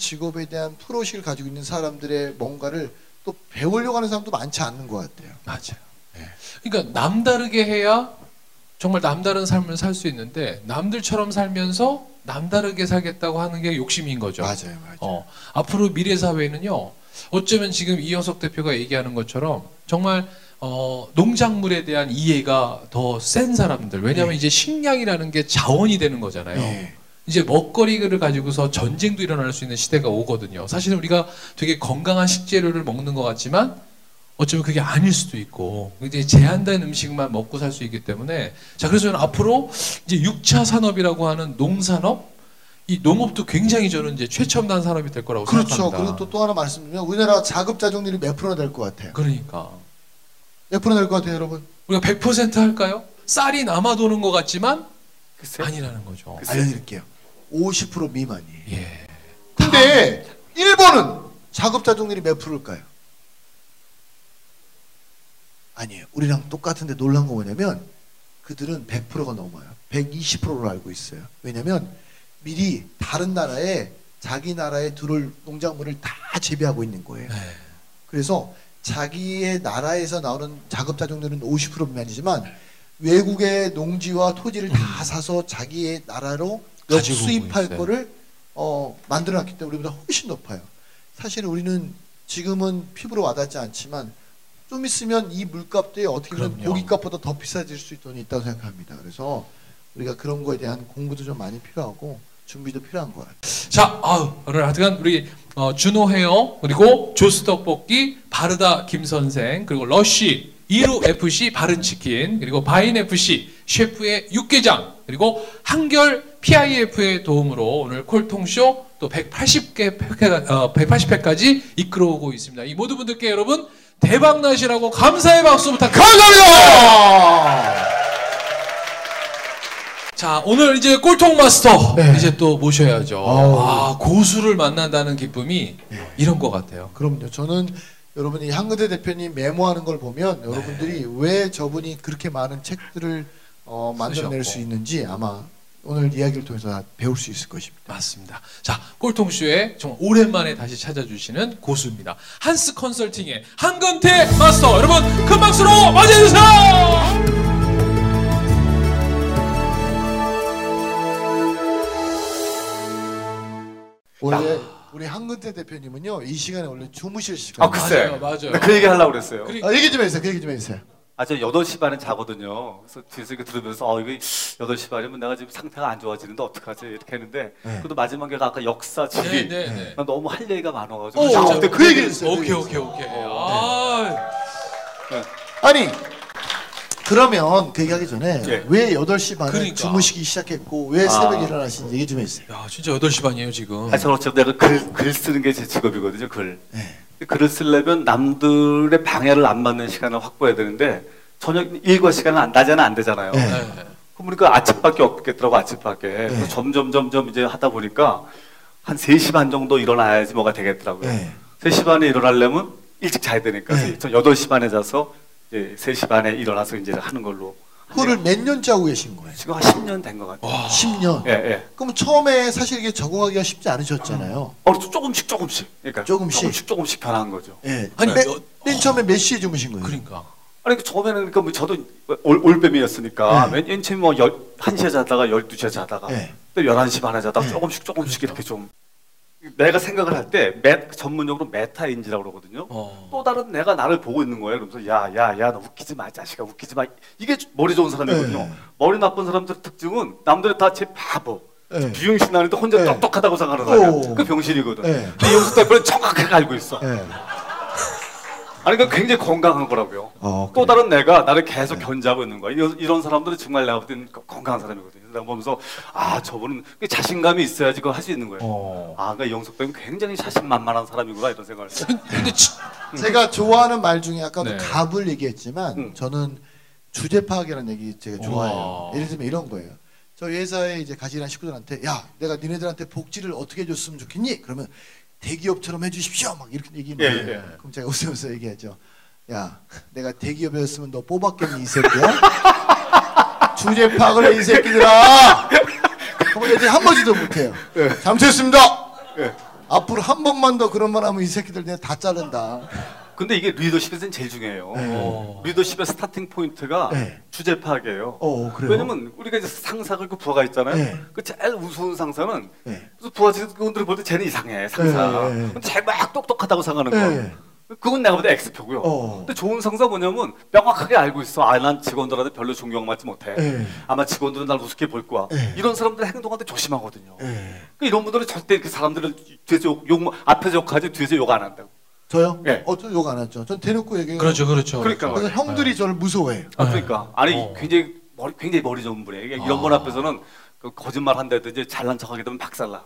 직업에 대한 프로식을 가지고 있는 사람들의 뭔가를 또 배우려고 하는 사람도 많지 않는 것 같아요. 맞아요. 예. 그러니까 남다르게 해야 정말 남다른 삶을 살 수 있는데 남들처럼 살면서 남다르게 살겠다고 하는 게 욕심인 거죠. 맞아요, 맞아요. 어, 앞으로 미래 사회는요. 어쩌면 지금 이영석 대표가 얘기하는 것처럼 정말 어, 농작물에 대한 이해가 더 센 사람들. 왜냐하면 네. 이제 식량이라는 게 자원이 되는 거잖아요. 네. 이제 먹거리를 가지고서 전쟁도 일어날 수 있는 시대가 오거든요. 사실은 우리가 되게 건강한 식재료를 먹는 것 같지만 어쩌면 그게 아닐 수도 있고 이제 제한된 음식만 먹고 살 수 있기 때문에 자 그래서 저는 앞으로 이제 6차 산업이라고 하는 농산업 이 농업도 굉장히 저는 이제 최첨단 산업이 될 거라고 그렇죠. 생각합니다. 그리고 또, 또 하나 말씀드리면 우리나라 자급자족률이 몇 프로나 될것 같아요? 그러니까 몇 프로 될 것 같아요, 여러분? 우리가 100% 할까요? 쌀이 남아 도는 것 같지만 글쎄. 아니라는 거죠. 글쎄. 알려드릴게요. 50% 미만이에요. 예. 근데 일본은 자급자족률이 몇 프로일까요? 아니에요. 우리랑 똑같은데 놀란 거 뭐냐면 그들은 100%가 넘어요. 120%로 알고 있어요. 왜냐면 미리 다른 나라에 자기 나라에 들어올 농작물을 다 재배하고 있는 거예요. 네. 그래서 자기의 나라에서 나오는 자급자족률은 50% 미만이지만 외국의 농지와 토지를 다 사서 자기의 나라로 음. 역수입할 있어요. 거를 어, 만들어놨기 때문에 우리보다 훨씬 높아요. 사실 우리는 지금은 피부로 와닿지 않지만 좀 있으면 이 물값들이 어떻게 보면. 고기값보다 더 비싸질 수 있다고 생각합니다. 그래서 우리가 그런 거에 대한 공부도 좀 많이 필요하고 준비도 필요한 것 같아요. 자, 아우, 오늘 하여간 우리 어, 준호 헤어 그리고 조스 떡볶이 바르다 김 선생 그리고 러쉬 이루 FC 바른 치킨 그리고 바인 FC 셰프의 육개장 그리고 한결 PIF의 도움으로 오늘 콜통쇼 또 180개 어, 180회까지 이끌어오고 있습니다. 이 모든 분들께 여러분 대박 나시라고 감사의 박수 부탁드립니다. 자, 오늘 이제 꼴통 마스터 네. 이제 또 모셔야죠. 아우. 아, 고수를 만난다는 기쁨이 네. 이런 것 같아요. 그럼요. 저는 여러분이 한근대 대표님 메모하는 걸 보면 여러분들이 왜 저분이 그렇게 많은 책들을 어, 만들어낼 쓰셨고. 수 있는지 아마 오늘 이야기를 통해서 다 배울 수 있을 것입니다. 맞습니다. 자, 꼴통쇼에 정말 오랜만에 다시 찾아주시는 고수입니다. 한스 컨설팅의 한근태 마스터. 여러분, 큰 박수로 맞이해주세요! 원래 우리 한근태 대표님은요 이 시간에 원래 주무실 시간. 아, 글쎄. 맞아요, 맞아요. 나그 얘기 하려고 그랬어요. 그리- 아, 얘기 좀 해주세요. 그 얘기 좀 해주세요. 아, 저 8시 반에 자거든요. 그래서 뒤에서 이거 들으면서, 어, 이거 8시 반이면 내가 지금 상태가 안 좋아지는데 어떡하지? 이렇게 했는데, 네. 그래도 마지막에 아까 역사 네, 지리. 네, 네. 난 너무 할 얘기가 많아가지고. 오, 야, 진짜. 근데 그그 얘기를 했어요. 오케이, 오케이, 오케이. 아, 아니 그러면 그 얘기하기 전에 예. 왜 8시 반에 그러니까. 주무시기 시작했고 왜 아. 새벽에 일어나신지 얘기 좀 해주세요. 야, 진짜 8시 반이에요, 지금. 아, 저는 어차피 내가 글, 글 쓰는 게 제 직업이거든요, 글. 네. 글을 쓰려면 남들의 방해를 안 받는 시간을 확보해야 되는데, 저녁 일과 시간은 안, 낮에는 안 되잖아요. 네. 네. 그러니까 아침밖에 없겠더라고, 아침밖에. 그래서 점점, 점점 이제 하다 보니까, 한 3시 반 정도 일어나야지 뭐가 되겠더라고요. 네. 3시 반에 일어나려면 일찍 자야 되니까. 네. 그래서 전 8시 반에 자서, 이제 3시 반에 일어나서 이제 하는 걸로. 그거를 몇 년째 하고 계신 거예요? 지금 한 10년 된 것 같아요. 와. 10년. 예, 예. 그럼 처음에 사실 이게 적응하기가 쉽지 않으셨잖아요. 어, 조금씩, 조금씩. 그러니까 조금씩? 조금씩, 조금씩 변한 거죠. 예. 아니, 맨, 몇- 맨 처음에 몇 시에 주무신 거예요? 그러니까. 아니 그 처음에는 그러니까 뭐 저도 올, 올빼미였으니까 네. 맨, 맨 처음에 뭐 열, 1시에 자다가 12시에 자다가 네. 또 11시 반에 자다가 네. 조금씩 조금씩 이렇게 좀 내가 생각을 할 때 전문적으로 메타인지라고 그러거든요. 어. 또 다른 내가 나를 보고 있는 거예요. 그러면서 야, 야, 야, 너 웃기지 마, 자식아, 웃기지 마. 이게 머리 좋은 사람이거든요. 네. 머리 나쁜 사람들의 특징은 남들이 다 쟤 바보. 네. 병신이라는데 혼자 네. 똑똑하다고 생각하는 사람이야. 오. 그 병신이거든. 네. 근데 영수 대표는 정확하게 알고 있어. 예. 아니, 그러니까 굉장히 건강한 거라고요. 어, 또 그래요? 다른 내가 나를 계속 견제하고 있는 거야. 이런, 이런 사람들은 정말 내가 볼 때는 거- 건강한 사람이거든요. 내가 보면서 아 저분은 자신감이 있어야지 그걸 할 수 있는 거예요. 어. 아 그러니까 영석 배는 굉장히 자신만만한 사람이구나 이런 생각을 했어요. 근데 지, 제가 좋아하는 말 중에 아까도 네. 갑을 얘기했지만 음. 저는 주제 파악이라는 얘기 제가 좋아해요. 우와. 예를 들면 이런 거예요. 저희 회사에 이제 가시는 식구들한테 야 내가 니네들한테 복지를 어떻게 해줬으면 좋겠니? 그러면 대기업처럼 해주십시오. 막 이렇게 얘기해요. 예, 예. 그럼 제가 웃으면서 얘기하죠. 야 내가 대기업이었으면 너 뽑았겠니 이 새끼야? 주제 파악을 해 이 새끼들아. 애들이 한 마디도 못해요. 예. 잘못했습니다. 예. 앞으로 한 번만 더 그런 말 하면 이 새끼들 내가 다 자른다. 근데 이게 리더십에서는 제일 중요해요. 어. 리더십의 starting point가 네. 주제 파악이에요. 어, 그래요? 왜냐면 우리가 이제 상사가 있고 부하가 있잖아요. 네. 그 제일 우스운 상사는 네. 부하 직원들을 볼때 쟤는 이상해 상사. 네, 네, 네. 근데 제일 막 똑똑하다고 생각하는. 네. 그건 내가 볼때 X표고요. 어. 근데 좋은 상사 뭐냐면 명확하게 알고 있어. 아, 난 직원들한테 별로 존경받지 못해. 네. 아마 직원들은 날 우습게 볼 거야. 네. 이런 사람들 행동할 때 조심하거든요. 예. 그러니까 이런 분들은 절대 그 사람들을 뒤에서 욕, 욕 앞에서 욕하지 뒤에서 욕 안 한다고. 저요? 예. 어, 저 욕 안 했죠. 전 대놓고 얘기해요. 그렇죠, 그렇죠. 그러니까 그래서 형들이 저를 무서워해요. 아, 그러니까 아니 어. 굉장히 머리 굉장히 머리 좋은 분이에요. 이게 이런 분 앞에서는 그 거짓말 한다든지 잘난 척하게 되면 박살나.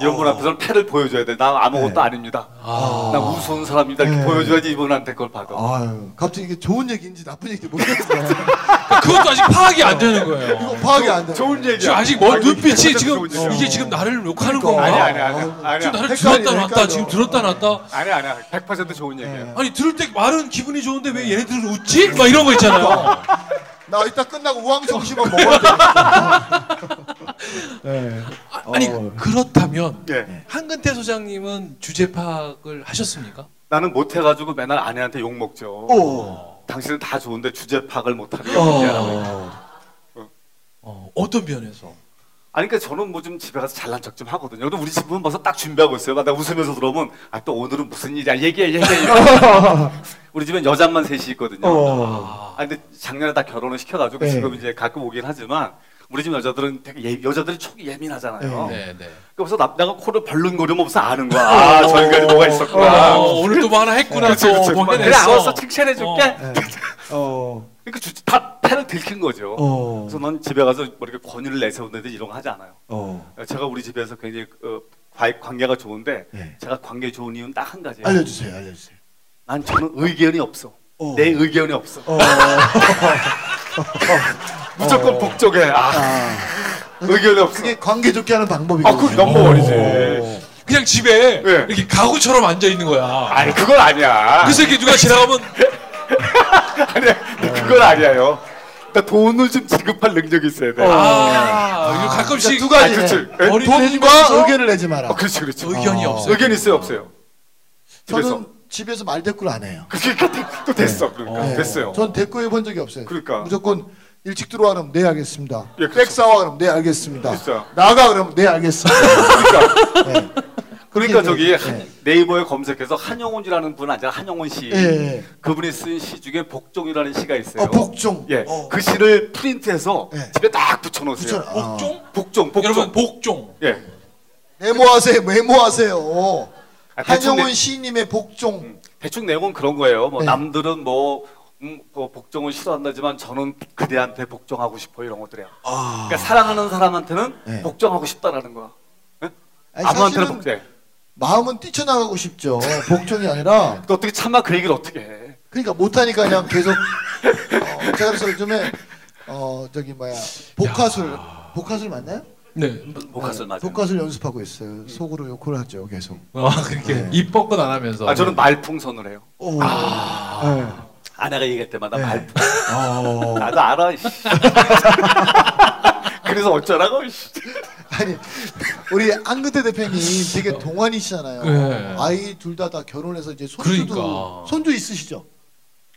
이런 분 앞에서는 패를 보여줘야 돼. 나 아무것도 네. 아닙니다. 아. 나 우스운 사람이다. 이렇게 네. 보여줘야지 이분한테 그걸 받아. 아유, 갑자기 이게 좋은 얘기인지 나쁜 얘기인지 모르겠어요. 그것도 아직 파악이 안 되는 거예요. 이거 파악이 안 돼. 좋은 얘기야. 지금 아직 뭐 눈빛이 이게 지금 좋은 얘기야. 이게 지금 나를 욕하는 그러니까. 건가? 아니 아니 아니 아니 지금 나를 들었다 놨다 헷갈려. 지금 들었다 놨다 아니 아니 100% 좋은 얘기야. 네. 아니 들을 때 말은 기분이 좋은데 왜 얘네들은 웃지? 막 이런 거 있잖아요. 나 이따 끝나고 우황정씨만 먹어야 돼. 네. 아, 아니 어. 그렇다면 예. 한근태 소장님은 주제 파악을 하셨습니까? 나는 못 해가지고 맨날 아내한테 욕 먹죠. 오. 당신은 다 좋은데 주제 파악을 못하는 게 문제라고. 어. 어, 어떤 면에서? 아니 그러니까 저는 뭐 좀 집에 가서 잘난 척 좀 하거든요. 그럼 우리 집은 벌써 딱 준비하고 있어요. 막 내가 웃으면서 들어오면 아 또 오늘은 무슨 일이야 얘기해 얘기해. 우리 집엔 여자만 셋이 있거든요. 어. 아 근데 작년에 다 결혼을 시켜가지고 네. 지금 이제 가끔 오긴 하지만 우리 집 여자들은 되게 예, 여자들이 촉이 예민하잖아요. 네, 네. 그래서 남자가 코를 벌른거리면 무슨 아는 거야. 아, 저기까지 뭐가 있었구나. 어, 오늘 또 뭐 하나 했구나 그치, 그치. 또뭐 그래 해냈어. 알았어 칭찬해 줄게. 어. 네. 어. 그러니까 주, 다 패를 들킨 거죠. 어. 그래서 난 집에 가서 뭐 이렇게 권유를 내세우는데 이런 거 하지 않아요. 어. 제가 우리 집에서 굉장히 어, 과- 관계가 좋은데 네. 제가 관계 좋은 이유는 딱 한 가지예요. 알려주세요, 알려주세요. 난 저는 의견이 없어. 어. 내 의견이 없어. 어. 무조건 어. 북쪽에 아, 아. 의견이 없어. 그게 관계 좋게 하는 방법이거든요. 아, 그게 넘버원이지. 어. 그냥 집에 네. 이렇게 가구처럼 앉아 있는 거야. 아니 그건 아니야. 그 새끼 누가 지나가면 아니야. 그건 아니에요. 그러니까 돈을 좀 지급할 능력이 있어야 돼. 아, 이거 가끔씩 그러니까 두 가지네. 아, 그치. 예? 돈과 의견을 내지 마라. 어, 그렇지, 그렇지. 의견이 어. 없어요. 의견 있어요, 없어요? 집에서. 저는 집에서 말 대꾸를 안 해요. 그러니까 또 됐어. 그러니까 네. 됐어요. 전 대꾸 해 본 적이 없어요. 그러니까. 무조건 일찍 들어와 그러면 네 알겠습니다. 예, 그렇죠. 백 사와 그러면 네 알겠습니다. 진짜. 나가 그러면 네 알겠습니다. 그러니까 네. 그러니까 저기. 한- 네이버에 검색해서 한영훈이라는 분 아니야 한영훈 씨. 예. 예. 그분이 쓴 시 중에 복종이라는 시가 있어요. 어, 복종. 예. 어. 그 시를 프린트해서 예. 집에 딱 붙여놓으세요. 붙여- 복종? 복종, 복종. 여러분 복종. 예. 메모하세요. 메모하세요. 아, 한영훈 내- 시인님의 복종. 대충 내용은 그런 거예요. 뭐 네. 남들은 뭐, 음, 뭐 복종을 싫어한다지만 저는 그대한테 복종하고 싶어 이런 것들이야. 아. 그러니까 사랑하는 사람한테는 네. 복종하고 싶다라는 거야. 예? 아니, 아무한테나 사실은 복제. 마음은 뛰쳐나가고 싶죠. 복종이 아니라 또 어떻게 참아 그 얘기를 어떻게 해? 그러니까 못하니까 그냥 계속 어, 제가 그래서 요즘에 어 저기 뭐야 복화술 복화술 맞나요? 네. 복화술 맞아요. 복화술 연습하고 있어요. 속으로 욕을 하죠 계속. 아 그렇게 네. 입 뻗고 안 하면서. 아 저는 말풍선을 해요. 오. 아. 네. 아내가 얘기할 때마다 네. 말풍. 어. 나도 알아. 씨. 그래서 어쩌라고. 씨. 아니 우리 안근태 대표님 되게 동안이시잖아요. 네. 아이 둘 다 다 결혼해서 이제 손주도 그러니까. 손주 있으시죠?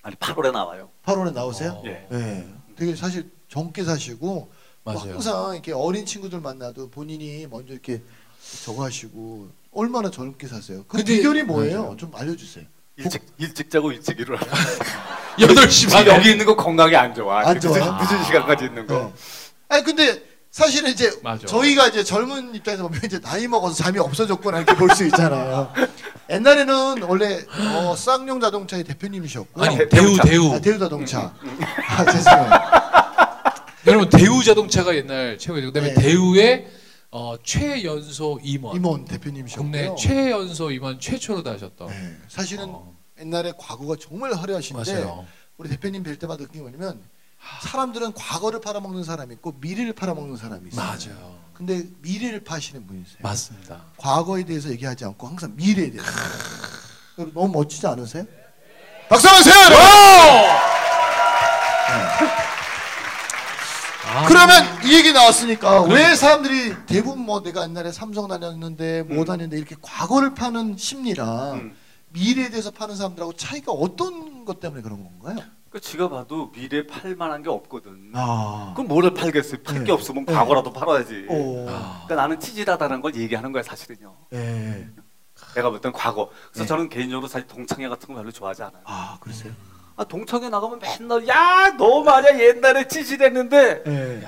아니 8월에 나와요. 8월에 나오세요? 어. 예. 네. 되게 사실 젊게 사시고 뭐 맞아요. 항상 이렇게 어린 친구들 만나도 본인이 먼저 이렇게 저거 하시고 얼마나 젊게 사세요? 그 근데- 비결이 뭐예요? 맞아요. 좀 알려주세요. 일찍 일찍 자고 일찍 일어나. 8시 지금 반에 여기 있는 거 건강에 안 좋아. 안 늦은, 좋아요? 늦은 시간까지 있는 거. 네. 아니 근데 사실은 이제 맞아. 저희가 이제 젊은 입장에서 보면 이제 나이 먹어서 잠이 없어졌구나 이렇게 볼 수 있잖아요. 옛날에는 원래 어, 쌍용 자동차의 대표님이셨고 아니 대- 대우. 대우. 아, 대우 자동차. 아, 죄송해요. 여러분 대우 자동차가 옛날 최고죠. 그다음에 네. 대우의 어, 최연소 임원. 임원 대표님이셨고요. 국내 최연소 임원 최초로 다셨던. 네, 사실은 어, 옛날에 과거가 정말 화려하신데 맞아요. 우리 대표님 뵐 때마다 느낀 게 뭐냐면 사람들은 과거를 팔아먹는 사람이 있고 미래를 팔아먹는 사람이 있어요. 맞아요. 근데 미래를 파시는 분이세요. 맞습니다. 과거에 대해서 얘기하지 않고 항상 미래에 대해서. 너무 멋지지 않으세요? 박수 한번 주세요! 아, 그러면 이 얘기 나왔으니까 왜 사람들이 대부분 뭐 내가 옛날에 삼성 다녔는데 뭐 다녔는데 이렇게 과거를 파는 심리랑 음. 미래에 대해서 파는 사람들하고 차이가 어떤 것 때문에 그런 건가요? 그 지가 봐도 미래 팔 만한 게 없거든. 아. 그럼 뭐를 팔겠어요? 팔게 네. 없으면 네. 과거라도 팔아야지. 오. 그러니까 나는 찌질하다는 걸 얘기하는 거야 사실은요. 예. 내가 볼 땐 과거. 그래서 네. 저는 개인적으로 사실 동창회 같은 거 별로 좋아하지 않아요. 아, 그러세요? 아, 동창회 나가면 맨날 야 너 말이야 옛날에 찌질했는데 예.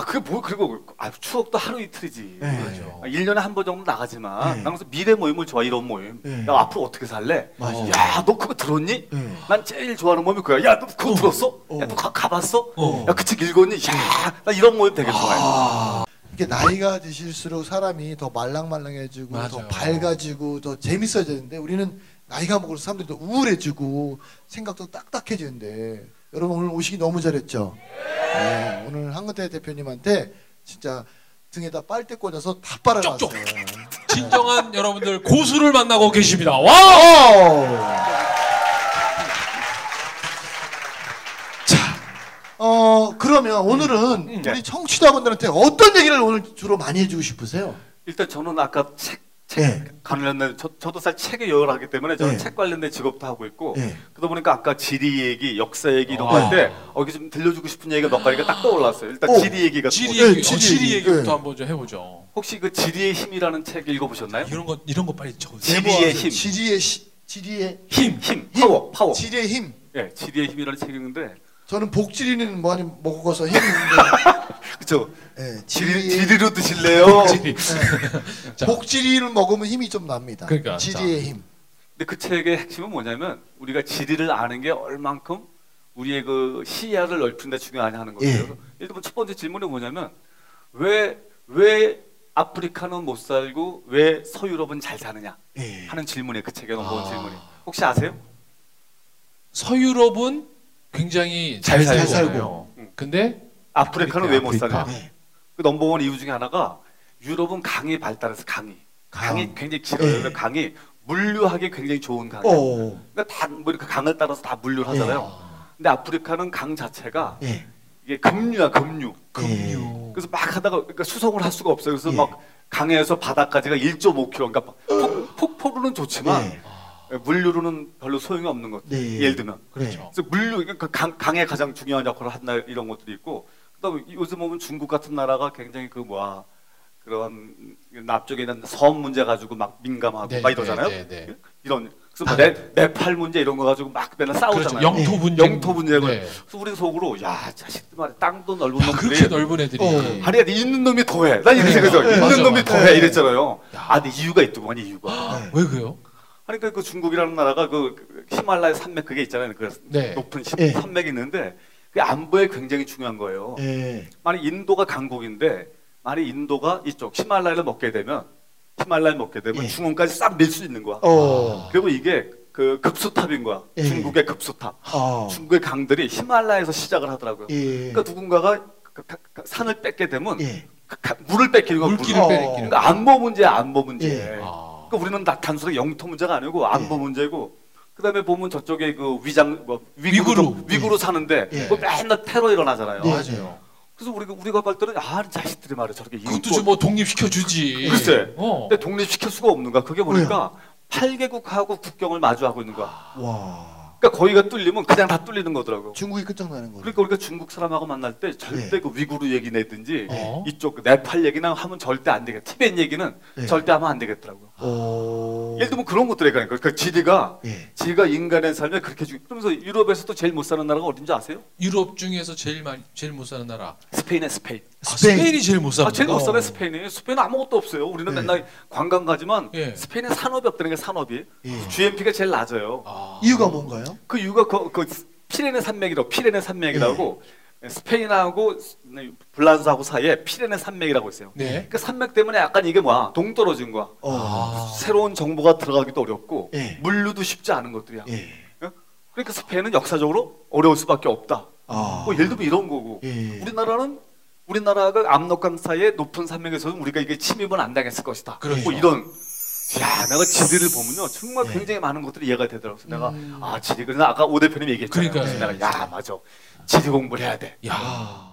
아 그게 뭐 그리고 아 추억도 하루 이틀이지. 네. 맞아. 아, 1년에 한 번 정도 나가지만 네. 나 그래서 미래 모임을 좋아 이런 모임. 네. 야 앞으로 어떻게 살래? 맞아. 야 너 그거 들었니? 예. 난 제일 좋아하는 모임이 그거야. 야 너 그거 들었어? 어. 야 너 가, 가봤어? 어. 야 그 책 읽었니? 야 나 이런 모임 되게 좋아해. 아. 이게 나이가 드실수록 사람이 더 말랑말랑해지고 맞아요. 더 밝아지고 더 재밌어지는데 우리는 나이가 먹을수록 사람들이 더 우울해지고 생각도 딱딱해지는데 여러분 오늘 오시기 너무 잘했죠. 네, 오늘 한근태 대표님한테 진짜 등에다 빨대 꽂아서 다 빨아놨어요. 쪽쪽. 진정한 여러분들 고수를 만나고 계십니다. 와! 자, 어 그러면 오늘은 음. 우리 청취자분들한테 어떤 얘기를 오늘 주로 많이 해주고 싶으세요? 일단 저는 아까 책, 책 네. 관련된 저, 저도 사실 책에 열을 하기 때문에 저는 네. 책 관련된 직업도 하고 있고 네. 그러다 보니까 아까 지리 얘기, 역사 얘기 이런 아. 거할 때 어, 이게 좀 들려주고 싶은 얘기가 몇 가지가 딱 떠올랐어요. 일단 오. 지리 얘기 같은 지리 거. 얘기, 네, 어, 지리 지리 얘기. 얘기부터 네. 한번 좀 해보죠. 혹시 그 지리의 힘이라는 책 읽어보셨나요? 이런 거 이런 거 빨리 적으세요. 지리의 힘. 지리의 시, 지리의 힘, 힘, 파워, 파워. 지리의 힘. 예, 지리의 힘이라는 책이 있는데 저는 복지리는 많이 먹어서 힘이 있는데 그쵸? 예, 지리, 지리로 드실래요? 지리. 네. 자. 복지리를 먹으면 힘이 좀 납니다. 그러니까, 지리의 힘. 근데 그 책의 핵심은 뭐냐면 우리가 지리를 아는 게 얼만큼 우리의 그 시야를 데 중요하냐 하는 거예요. 예. 예를 들면 첫 번째 질문이 뭐냐면 왜 왜 아프리카는 못 살고 왜 서유럽은 잘 사느냐 예. 하는 질문이 그 책에 넘버원 아. 질문이 혹시 아세요? 서유럽은 굉장히 잘, 잘 살고 살고. 응. 근데 아프리카는 왜 못? 네. 그 넘버원 이유 중에 하나가 유럽은 강이 발달해서 강이 강이 강. 굉장히 길어요. 예. 강이 물류하기 굉장히 좋은 강이에요. 어. 그러니까 다뭐 이렇게 강을 따라서 다 물류를 하잖아요. 근데 아프리카는 강 자체가 예. 이게 급류야 급류. 금류. 그래서 막 하다가 그러니까 수송을 할 수가 없어요. 그래서 예. 막 강에서 바다까지가 1.5km. 그러니까 폭, 폭포로는 좋지만 예. 물류로는 별로 소용이 없는 것. 네. 예를 들면. 그래. 그렇죠. 그래서 물류 그러니까 강, 강에 가장 중요한 역할을 한다 이런 것들이 있고 그다음에 요즘 보면 중국 같은 나라가 굉장히 그 뭐야 그런 남쪽에 있는 섬 문제 가지고 막 민감하고 네, 막 이러잖아요. 네, 네, 네. 이런 그래서 뭐 네, 네팔 문제 이런 거 가지고 막 맨날 그렇죠. 싸우잖아요. 영토 분쟁. 영토 분쟁을 네. 그래서 우리 속으로 야 자식들 말이야 땅도 넓은 야, 놈들이 그렇게 넓은 애들이. 어. 아니야 있는 놈이 더해. 난 이렇게 네. 생각해서 네. 있는 맞아, 놈이 맞아. 더해 네. 이랬잖아요. 야. 아 근데 이유가 있더만 이유가. 네. 왜 그래요? 아니 그러니까 그 중국이라는 나라가 그 히말라야 산맥 그게 있잖아요. 그 네. 높은 시- 예. 산맥이 있는데 그 안보에 굉장히 중요한 거예요. 예. 만약 인도가 강국인데 만약 인도가 이쪽 히말라야를 먹게 되면 히말라야 먹게 되면 예. 중원까지 싹 밀 수 있는 거야. 어. 그리고 이게 그 급수탑인 거야. 예. 중국의 급수탑. 아. 중국의 강들이 히말라야에서 시작을 하더라고요. 예. 그러니까 누군가가 그 산을 뺏게 되면 예. 가- 가- 물을 뺏기는 거야. 물기를 어. 빼기는. 그러니까 안보 문제야 안보 문제. 예. 아. 그러니까 우리는 다 단순히 영토 문제가 아니고 안보 예. 문제고 그다음에 보면 저쪽에 그 위장 뭐 위구르 위구르. 위구르 사는데 예. 뭐 맨날 테러 일어나잖아요. 네. 맞아요. 그래서 우리가 우리가 볼 때는 아 자식들이 말이야 저렇게 그것도 좀 뭐 독립시켜 주지. 글쎄. 어. 근데 독립시킬 수가 없는 거야. 그게 보니까 8개국하고 국경을 마주하고 있는 거야. 와. 그러니까 거기가 뚫리면 그냥 다 뚫리는 거더라고. 중국이 끝장나는 거네. 그러니까 우리가 중국 사람하고 만날 때 절대 예. 그 위구르 얘기 내든지 어? 이쪽 그 네팔 얘기나 하면 절대 안 되겠. 티벳 얘기는 예. 절대 하면 안 되겠더라고요. 오. 예를 들면 그런 것들이니까 그러니까 지리가 예. 지가 인간의 삶에 그렇게 중. 그러면서 유럽에서도 제일 못 사는 나라가 어딘지 아세요? 유럽 중에서 제일 많이 제일 못 사는 나라. 스페인의 스페인. 아, 스페인. 스페인 이 제일 못 사는. 아, 제일 못. 사는 스페인이 스페인은 아무것도 없어요. 우리는 네. 맨날 관광 가지만 예. 스페인은 산업이 없다는 게 산업이. 예. GNP가 제일 낮아요. 아. 이유가 뭔가요? 그 이유가 그, 그 피레네 산맥이라고 피레네 산맥이라고 예. 스페인하고 불란서하고 사이에 피레네 산맥이라고 있어요. 네. 그 산맥 때문에 약간 이게 뭐야 동떨어진 거야. 어. 아. 새로운 정보가 들어가기도 어렵고 예. 물류도 쉽지 않은 것들이야. 예. 그러니까 스페인은 역사적으로 어려울 수밖에 없다. 아. 뭐 예를 들면 이런 거고 예. 우리나라는 우리나라가 압록강 사이에 높은 산맥에서는 우리가 이게 침입은 안 당했을 것이다. 그렇죠. 뭐 이런 야 내가 지리를 보면요 정말 예. 굉장히 많은 것들이 이해가 되더라고요. 내가 음. 아 지리 그래서 아까 오 대표님 얘기했잖아요. 그러니까요. 그래서 내가 야 맞아 지리 공부를 해야 돼. 야.